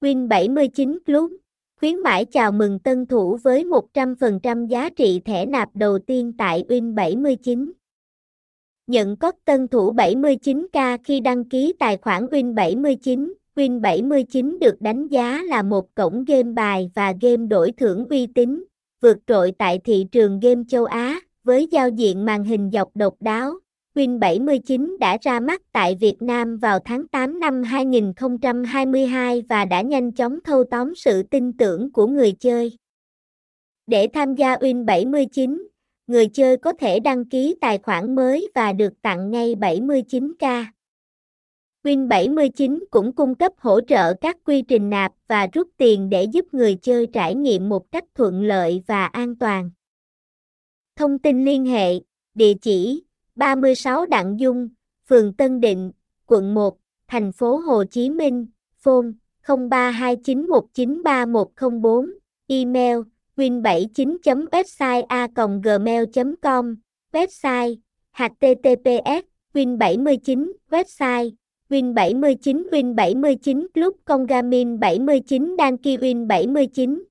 Win 79 Club khuyến mãi chào mừng tân thủ với 100% giá trị thẻ nạp đầu tiên tại Win 79. Nhận cốt tân thủ 79k khi đăng ký tài khoản Win 79. Win 79 được đánh giá là một cổng game bài và game đổi thưởng uy tín, vượt trội tại thị trường game châu Á, với giao diện màn hình dọc độc đáo. Win 79 đã ra mắt tại Việt Nam vào tháng 8 năm 2022 và đã nhanh chóng thâu tóm sự tin tưởng của người chơi. Để tham gia Win 79, người chơi có thể đăng ký tài khoản mới và được tặng ngay 79k. Win 79 cũng cung cấp hỗ trợ các quy trình nạp và rút tiền để giúp người chơi trải nghiệm một cách thuận lợi và an toàn. Thông tin liên hệ, địa chỉ 36 Đặng Dung, phường Tân Định, quận 1, thành phố Hồ Chí Minh, phone 0329193104, email win79.website a.gmail.com, website https win79 website Win79 Win79 Club Congamin 79 danki Win 79